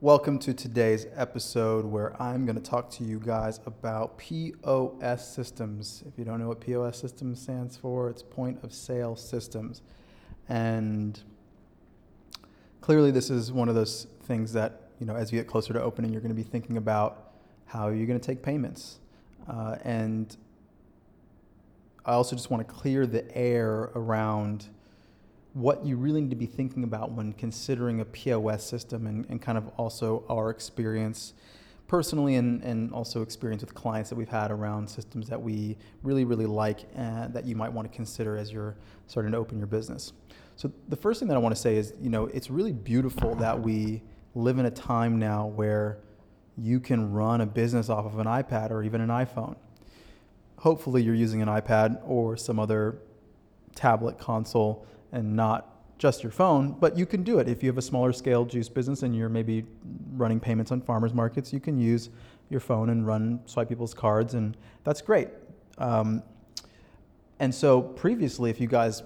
Welcome to today's episode where I'm going to talk to you guys about POS systems. If you don't know what POS systems stands for, it's point of sale systems. And clearly this is one of those things that, you know, as you get closer to opening, you're going to be thinking about how you're going to take payments. Uh, and I also just want to clear the air around what you really need to be thinking about when considering a POS system and, and kind of also our experience personally and, and also experience with clients that we've had around systems that we really, really like and that you might want to consider as you're starting to open your business. So the first thing that I want to say is, you know, it's really beautiful that we live in a time now where you can run a business off of an iPad or even an iPhone. Hopefully you're using an iPad or some other tablet console and not just your phone, but you can do it. If you have a smaller scale juice business and you're maybe running payments on farmers markets, you can use your phone and run swipe people's cards, and that's great. Um, and so previously, if you guys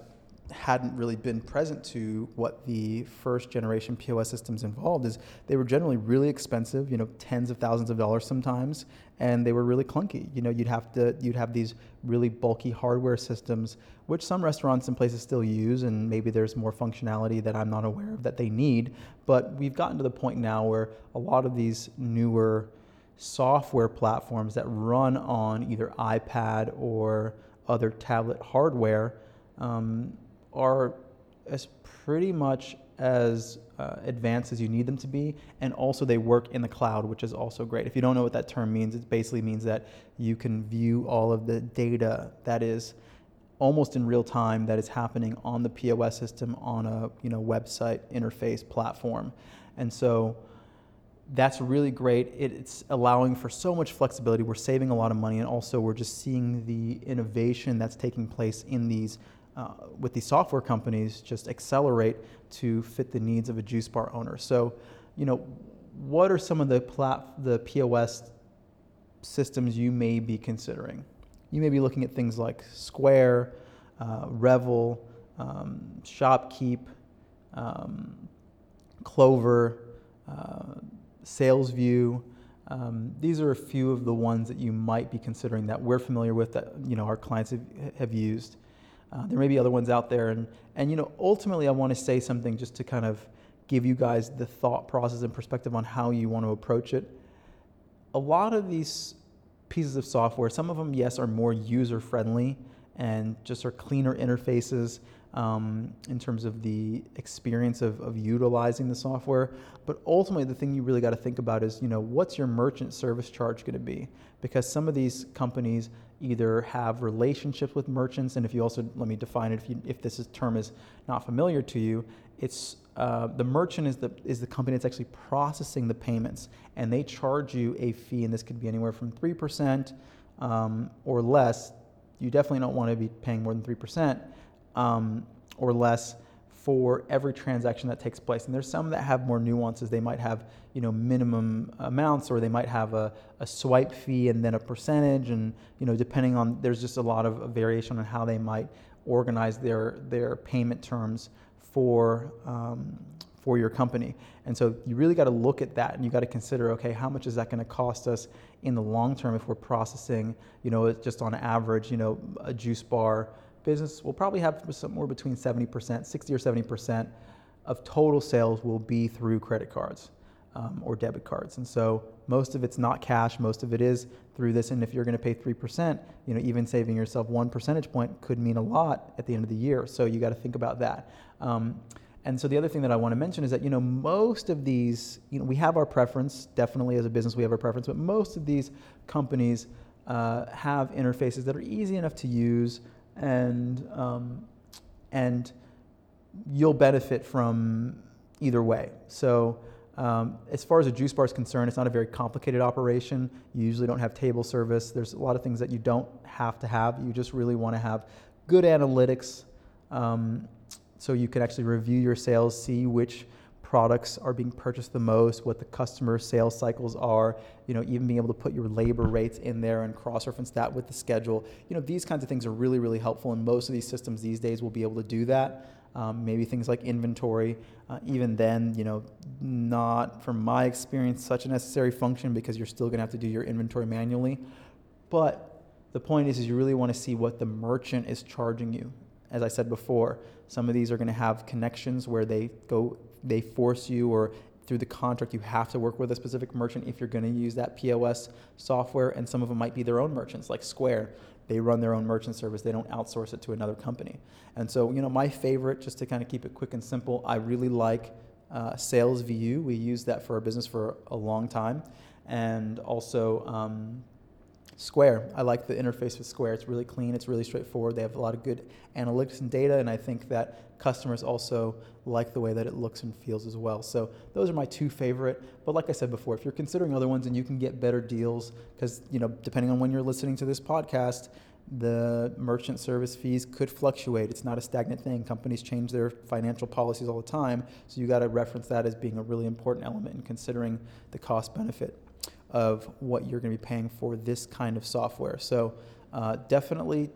hadn't really been present to what the first generation POS systems involved is they were generally really expensive, you know, tens of thousands of dollars sometimes, and they were really clunky. You know, you'd have to you'd have these really bulky hardware systems, which some restaurants and places still use, and maybe there's more functionality that I'm not aware of that they need. But we've gotten to the point now where a lot of these newer software platforms that run on either iPad or other tablet hardware um, are as pretty much as uh, advanced as you need them to be, and also they work in the cloud, which is also great. If you don't know what that term means, it basically means that you can view all of the data that is almost in real time that is happening on the POS system on a you know website interface platform, and so that's really great. It's allowing for so much flexibility. We're saving a lot of money, and also we're just seeing the innovation that's taking place in these uh, with these software companies just accelerate to fit the needs of a juice bar owner. So, you know, what are some of the plat- the POS systems you may be considering? You may be looking at things like Square, uh, Revel, um, ShopKeep, um, Clover, uh, SalesVu. Um, these are a few of the ones that you might be considering that we're familiar with that you know our clients have, have used. Uh, there may be other ones out there, and and you know ultimately I want to say something just to kind of give you guys the thought process and perspective on how you want to approach it. A lot of these pieces of software, some of them yes are more user friendly and just are cleaner interfaces um, in terms of the experience of, of utilizing the software. But ultimately, the thing you really got to think about is, you know, what's your merchant service charge going to be? Because some of these companies either have relationships with merchants, and if you also let me define it, if, you, if this is, term is not familiar to you, it's uh, the merchant is the is the company that's actually processing the payments, and they charge you a fee, and this could be anywhere from three percent um, or less. You definitely don't want to be paying more than three percent um, or less for every transaction that takes place. And there's some that have more nuances. They might have, you know, minimum amounts, or they might have a, a swipe fee and then a percentage. And you know, depending on, there's just a lot of variation on how they might organize their their payment terms for um, for your company. And so you really got to look at that, and you got to consider, okay, how much is that going to cost us in the long term if we're processing, you know, just on average, you know, a juice bar business will probably have somewhere between 70%, 60 or 70% of total sales will be through credit cards um, or debit cards. And so most of it's not cash, most of it is through this. And if you're going to pay 3%, you know, even saving yourself one percentage point could mean a lot at the end of the year. So you got to think about that. Um, and so the other thing that I want to mention is that you know most of these, you know, we have our preference. Definitely, as a business, we have our preference. But most of these companies uh, have interfaces that are easy enough to use and um, and you'll benefit from either way. So, um, as far as a juice bar is concerned, it's not a very complicated operation. You usually don't have table service. There's a lot of things that you don't have to have. You just really want to have good analytics um, so you can actually review your sales, see which products are being purchased the most, what the customer sales cycles are, you know, even being able to put your labor rates in there and cross-reference that with the schedule. You know, these kinds of things are really, really helpful, and most of these systems these days will be able to do that. Um, maybe things like inventory. Uh, even then, you know, not from my experience such a necessary function because you're still going to have to do your inventory manually. But the point is, is you really want to see what the merchant is charging you. As I said before, some of these are going to have connections where they go, they force you, or through the contract, you have to work with a specific merchant if you're going to use that POS software. And some of them might be their own merchants, like Square. They run their own merchant service. They don't outsource it to another company. And so, you know, my favorite, just to kind of keep it quick and simple, I really like uh. We use that for our business for a long time. And also, um, Square. I like the interface with Square. It's really clean, it's really straightforward. They have a lot of good analytics and data, and I think that customers also like the way that it looks and feels as well. So those are my two favorite. But like I said before, if you're considering other ones and you can get better deals, because you know, depending on when you're listening to this podcast, the merchant service fees could fluctuate. It's not a stagnant thing. Companies change their financial policies all the time, so you got to reference that as being a really important element in considering the cost benefit of what you're going to be paying for this kind of software. So uh, definitely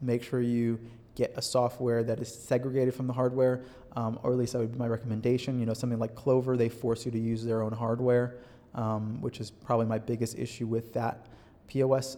make sure you get a software that is segregated from the hardware, um, or at least that would be my recommendation. You know, something like Clover, they force you to use their own hardware, um, which is probably my biggest issue with that POS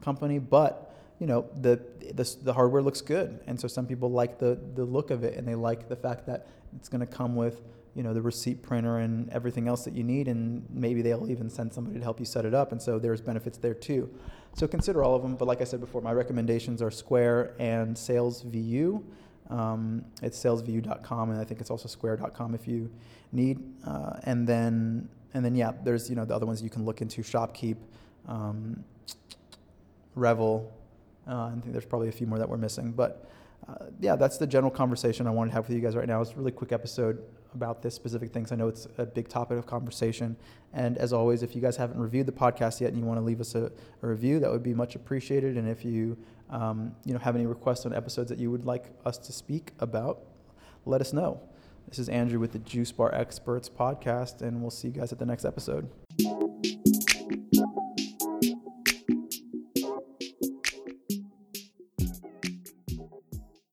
company. But you know, the, the the hardware looks good, and so some people like the the look of it, and they like the fact that it's going to come with you know the receipt printer and everything else that you need and maybe they'll even send somebody to help you set it up and so there's benefits there too. So consider all of them but like i said before my recommendations are square and salesvu um, it's salesvu.com and i think it's also square.com if you need uh, and then and then yeah there's you know the other ones you can look into shopkeep um, revel uh, i think there's probably a few more that we're missing but uh, yeah, that's the general conversation I wanted to have with you guys right now. It's a really quick episode about this specific things. I know it's a big topic of conversation. And as always, if you guys haven't reviewed the podcast yet and you want to leave us a, a review, that would be much appreciated. And if you, um, you know, have any requests on episodes that you would like us to speak about, let us know. This is Andrew with the Juice Bar Experts podcast, and we'll see you guys at the next episode.